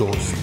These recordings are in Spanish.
Dosis.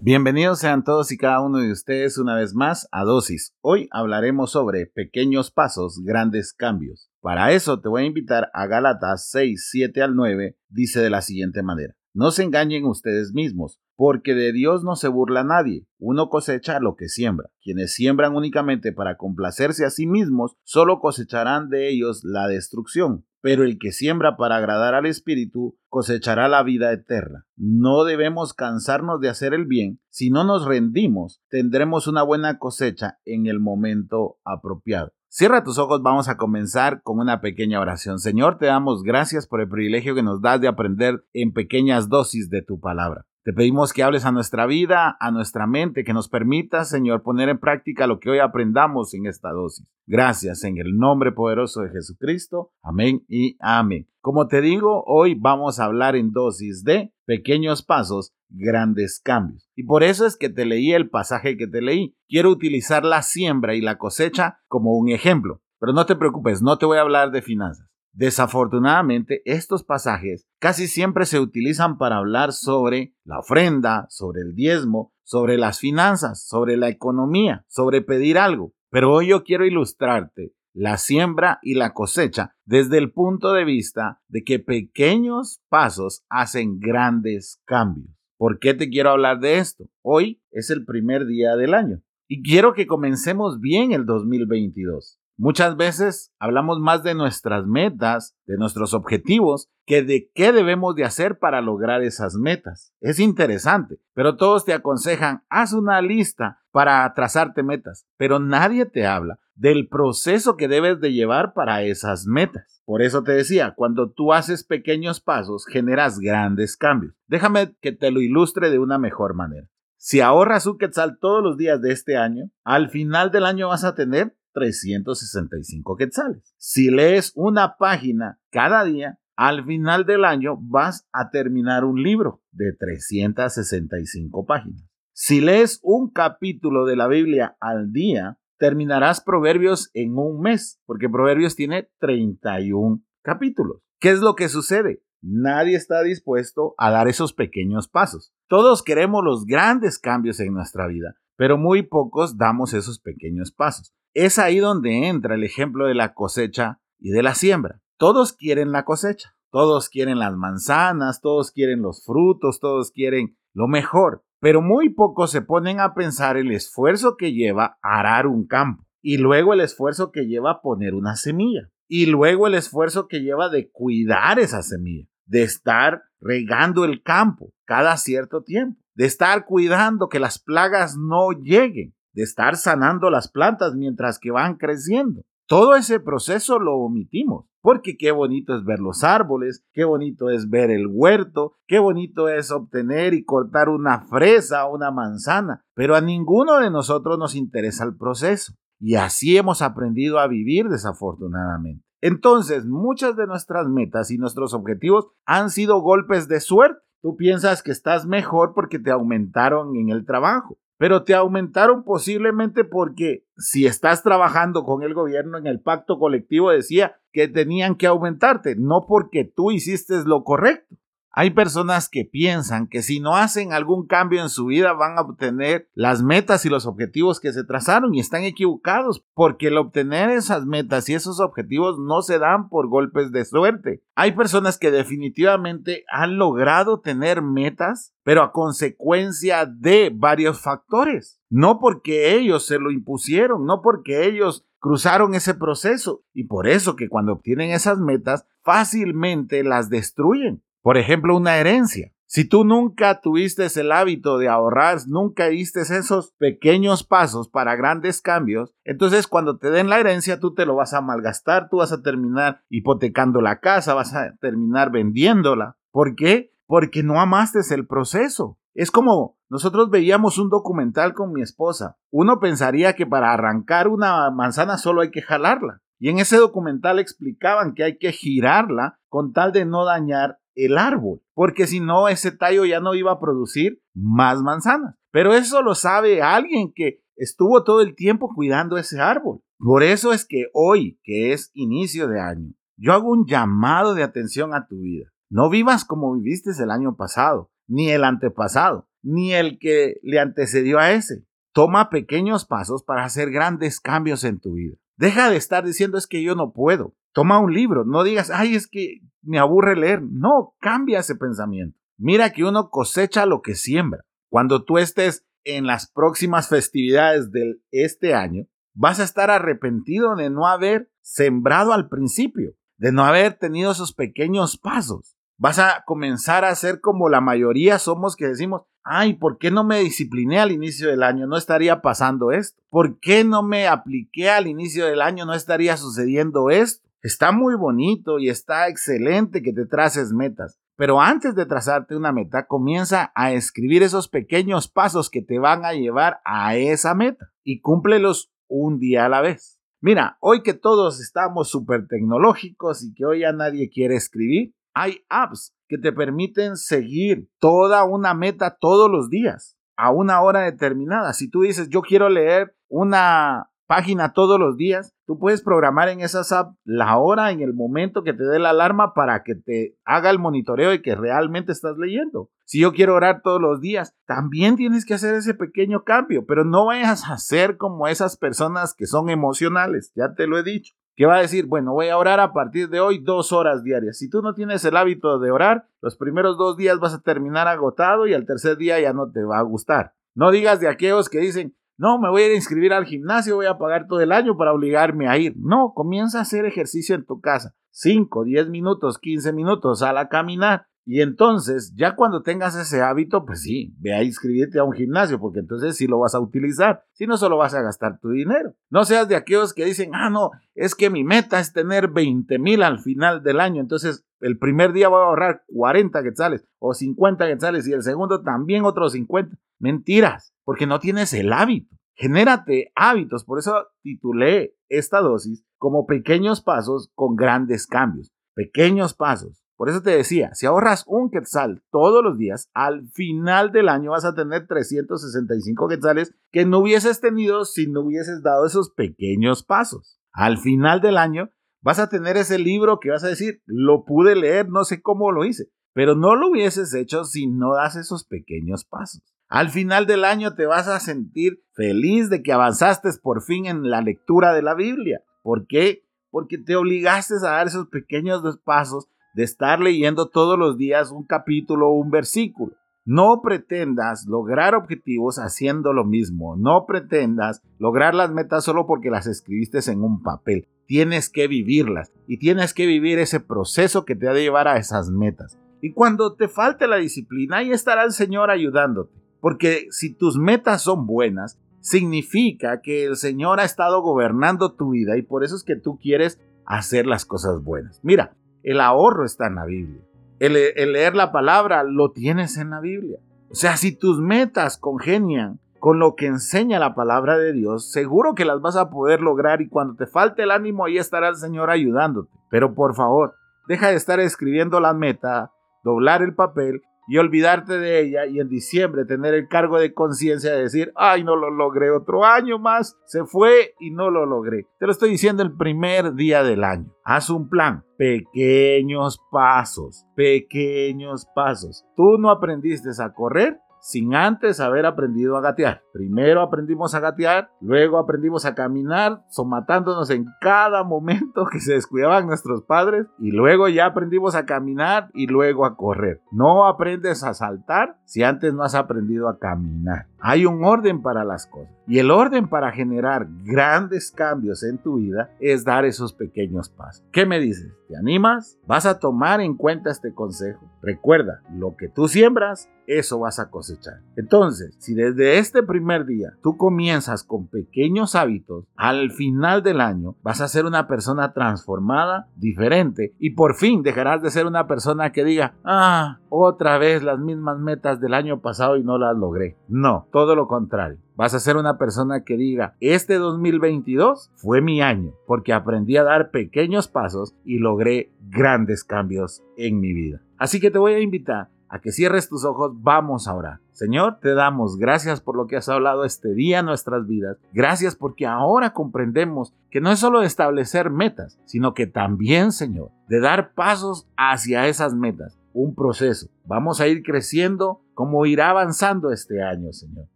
Bienvenidos sean todos y cada uno de ustedes una vez más a Dosis. Hoy hablaremos sobre pequeños pasos, grandes cambios. Para eso te voy a invitar a Gálatas 6, 7 al 9, dice de la siguiente manera. No se engañen ustedes mismos, porque de Dios no se burla nadie. Uno cosecha lo que siembra. Quienes siembran únicamente para complacerse a sí mismos, solo cosecharán de ellos la destrucción. Pero el que siembra para agradar al Espíritu, cosechará la vida eterna. No debemos cansarnos de hacer el bien. Si no nos rendimos, tendremos una buena cosecha en el momento apropiado. Cierra tus ojos, vamos a comenzar con una pequeña oración. Señor, te damos gracias por el privilegio que nos das de aprender en pequeñas dosis de tu palabra. Te pedimos que hables a nuestra vida, a nuestra mente, que nos permitas, Señor, poner en práctica lo que hoy aprendamos en esta dosis. Gracias en el nombre poderoso de Jesucristo. Amén y amén. Como te digo, hoy vamos a hablar en dosis de pequeños pasos, grandes cambios. Y por eso es que te leí el pasaje que te leí. Quiero utilizar la siembra y la cosecha como un ejemplo. Pero no te preocupes, no te voy a hablar de finanzas. Desafortunadamente, estos pasajes casi siempre se utilizan para hablar sobre la ofrenda, sobre el diezmo, sobre las finanzas, sobre la economía, sobre pedir algo. Pero hoy yo quiero ilustrarte la siembra y la cosecha desde el punto de vista de que pequeños pasos hacen grandes cambios. ¿Por qué te quiero hablar de esto? Hoy es el primer día del año y quiero que comencemos bien el 2022. Muchas veces hablamos más de nuestras metas, de nuestros objetivos, que de qué debemos de hacer para lograr esas metas. Es interesante, pero todos te aconsejan, haz una lista para trazarte metas, pero nadie te habla del proceso que debes de llevar para esas metas. Por eso te decía, cuando tú haces pequeños pasos, generas grandes cambios. Déjame que te lo ilustre de una mejor manera. Si ahorras un quetzal todos los días de este año, al final del año vas a tener 365 quetzales. Si lees una página cada día, al final del año vas a terminar un libro de 365 páginas. Si lees un capítulo de la Biblia al día, terminarás Proverbios en un mes, porque Proverbios tiene 31 capítulos. ¿Qué es lo que sucede? Nadie está dispuesto a dar esos pequeños pasos. Todos queremos los grandes cambios en nuestra vida, pero muy pocos damos esos pequeños pasos. Es ahí donde entra el ejemplo de la cosecha y de la siembra. Todos quieren la cosecha, todos quieren las manzanas, todos quieren los frutos, todos quieren lo mejor, pero muy pocos se ponen a pensar el esfuerzo que lleva arar un campo y luego el esfuerzo que lleva poner una semilla y luego el esfuerzo que lleva de cuidar esa semilla, de estar regando el campo cada cierto tiempo, de estar cuidando que las plagas no lleguen, de estar sanando las plantas mientras que van creciendo. Todo ese proceso lo omitimos, porque qué bonito es ver los árboles, qué bonito es ver el huerto, qué bonito es obtener y cortar una fresa o una manzana, pero a ninguno de nosotros nos interesa el proceso. Y así hemos aprendido a vivir desafortunadamente. Entonces, muchas de nuestras metas y nuestros objetivos han sido golpes de suerte. Tú piensas que estás mejor porque te aumentaron en el trabajo pero te aumentaron posiblemente porque si estás trabajando con el gobierno en el pacto colectivo decía que tenían que aumentarte, no porque tú hiciste lo correcto. Hay personas que piensan que si no hacen algún cambio en su vida van a obtener las metas y los objetivos que se trazaron y están equivocados porque el obtener esas metas y esos objetivos no se dan por golpes de suerte. Hay personas que definitivamente han logrado tener metas, pero a consecuencia de varios factores. No porque ellos se lo impusieron, no porque ellos cruzaron ese proceso y por eso que cuando obtienen esas metas fácilmente las destruyen. Por ejemplo, una herencia. Si tú nunca tuviste el hábito de ahorrar, nunca diste esos pequeños pasos para grandes cambios, entonces cuando te den la herencia tú te lo vas a malgastar, tú vas a terminar hipotecando la casa, vas a terminar vendiéndola. ¿Por qué? Porque no amaste el proceso. Es como nosotros veíamos un documental con mi esposa. Uno pensaría que para arrancar una manzana solo hay que jalarla. Y en ese documental explicaban que hay que girarla con tal de no dañar el árbol, porque si no, ese tallo ya no iba a producir más manzanas. Pero eso lo sabe alguien que estuvo todo el tiempo cuidando ese árbol. Por eso es que hoy, que es inicio de año, yo hago un llamado de atención a tu vida. No vivas como viviste el año pasado, ni el antepasado, ni el que le antecedió a ese. Toma pequeños pasos para hacer grandes cambios en tu vida. Deja de estar diciendo es que yo no puedo. Toma un libro, no digas, ay, es que me aburre leer. No, cambia ese pensamiento. Mira que uno cosecha lo que siembra. Cuando tú estés en las próximas festividades de este año, vas a estar arrepentido de no haber sembrado al principio, de no haber tenido esos pequeños pasos. Vas a comenzar a ser como la mayoría somos que decimos, ay, ¿por qué no me discipliné al inicio del año? No estaría pasando esto. ¿Por qué no me apliqué al inicio del año? No estaría sucediendo esto. Está muy bonito y está excelente que te traces metas, pero antes de trazarte una meta, comienza a escribir esos pequeños pasos que te van a llevar a esa meta y cúmplelos un día a la vez. Mira, hoy que todos estamos súper tecnológicos y que hoy ya nadie quiere escribir, hay apps que te permiten seguir toda una meta todos los días a una hora determinada. Si tú dices, yo quiero leer una página todos los días, tú puedes programar en esas apps la hora, en el momento que te dé la alarma para que te haga el monitoreo y que realmente estás leyendo. Si yo quiero orar todos los días, también tienes que hacer ese pequeño cambio, pero no vayas a ser como esas personas que son emocionales, ya te lo he dicho. ¿Qué va a decir? Bueno, voy a orar a partir de hoy dos horas diarias. Si tú no tienes el hábito de orar, los primeros dos días vas a terminar agotado y al tercer día ya no te va a gustar. No digas de aquellos que dicen, no, me voy a ir a inscribir al gimnasio, voy a pagar todo el año para obligarme a ir. No, comienza a hacer ejercicio en tu casa. 5, 10 minutos, 15 minutos, sal a caminar. Y entonces, ya cuando tengas ese hábito, pues sí, ve a inscribirte a un gimnasio, porque entonces sí lo vas a utilizar, si no solo vas a gastar tu dinero. No seas de aquellos que dicen, ah, no, es que mi meta es tener 20 mil al final del año, entonces el primer día voy a ahorrar 40 quetzales o 50 quetzales y el segundo también otros 50. Mentiras, porque no tienes el hábito. Genérate hábitos, por eso titulé esta dosis como pequeños pasos con grandes cambios. Pequeños pasos. Por eso te decía, si ahorras un quetzal todos los días, al final del año vas a tener 365 quetzales que no hubieses tenido si no hubieses dado esos pequeños pasos. Al final del año vas a tener ese libro que vas a decir, lo pude leer, no sé cómo lo hice, pero no lo hubieses hecho si no das esos pequeños pasos. Al final del año te vas a sentir feliz de que avanzaste por fin en la lectura de la Biblia. ¿Por qué? Porque te obligaste a dar esos pequeños pasos de estar leyendo todos los días un capítulo o un versículo. No pretendas lograr objetivos haciendo lo mismo. No pretendas lograr las metas solo porque las escribiste en un papel. Tienes que vivirlas y tienes que vivir ese proceso que te ha de llevar a esas metas. Y cuando te falte la disciplina, ahí estará el Señor ayudándote. Porque si tus metas son buenas, significa que el Señor ha estado gobernando tu vida y por eso es que tú quieres hacer las cosas buenas. Mira, el ahorro está en la Biblia. El, leer la palabra lo tienes en la Biblia. O sea, si tus metas congenian con lo que enseña la palabra de Dios, seguro que las vas a poder lograr y cuando te falte el ánimo, ahí estará el Señor ayudándote. Pero por favor, deja de estar escribiendo la meta, doblar el papel y olvidarte de ella y en diciembre tener el cargo de conciencia de decir, ay, no lo logré otro año más, se fue y no lo logré. Te lo estoy diciendo el primer día del año. Haz un plan, pequeños pasos, pequeños pasos. Tú no aprendiste a correr, sin antes haber aprendido a gatear. Primero aprendimos a gatear, luego aprendimos a caminar, somatándonos en cada momento que se descuidaban nuestros padres, y luego ya aprendimos a caminar y luego a correr. No aprendes a saltar si antes no has aprendido a caminar. Hay un orden para las cosas. Y el orden para generar grandes cambios en tu vida es dar esos pequeños pasos. ¿Qué me dices? ¿Te animas? ¿Vas a tomar en cuenta este consejo? Recuerda, lo que tú siembras, eso vas a cosechar. Entonces, si desde este primer día tú comienzas con pequeños hábitos, al final del año vas a ser una persona transformada, diferente, y por fin dejarás de ser una persona que diga, ah, otra vez las mismas metas del año pasado y no las logré. No, todo lo contrario. Vas a ser una persona que diga, este 2022 fue mi año porque aprendí a dar pequeños pasos y logré grandes cambios en mi vida. Así que te voy a invitar a que cierres tus ojos, vamos a orar. Señor, te damos gracias por lo que has hablado este día en nuestras vidas. Gracias porque ahora comprendemos que no es solo establecer metas, sino que también, Señor, de dar pasos hacia esas metas. Un proceso. Vamos a ir creciendo como irá avanzando este año, Señor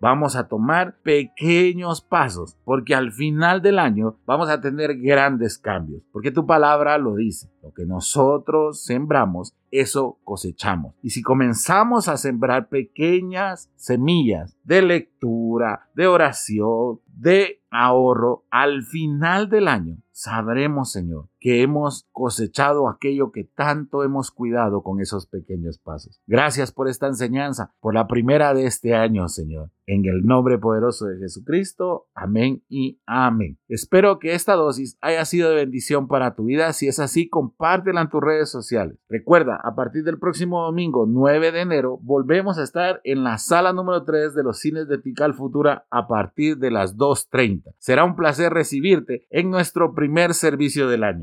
vamos a tomar pequeños pasos, porque al final del año vamos a tener grandes cambios, porque tu palabra lo dice. Lo que nosotros sembramos, eso cosechamos. Y si comenzamos a sembrar pequeñas semillas de lectura, de oración, de ahorro, al final del año sabremos, Señor, que hemos cosechado aquello que tanto hemos cuidado con esos pequeños pasos. Gracias por esta enseñanza, por la primera de este año, Señor. En el nombre poderoso de Jesucristo, amén y amén. Espero que esta dosis haya sido de bendición para tu vida. Si es así, compártela en tus redes sociales. Recuerda, a partir del próximo domingo 9 de enero, volvemos a estar en la sala número 3 de los cines de Pical Futura a partir de las 2.30. Será un placer recibirte en nuestro primer servicio del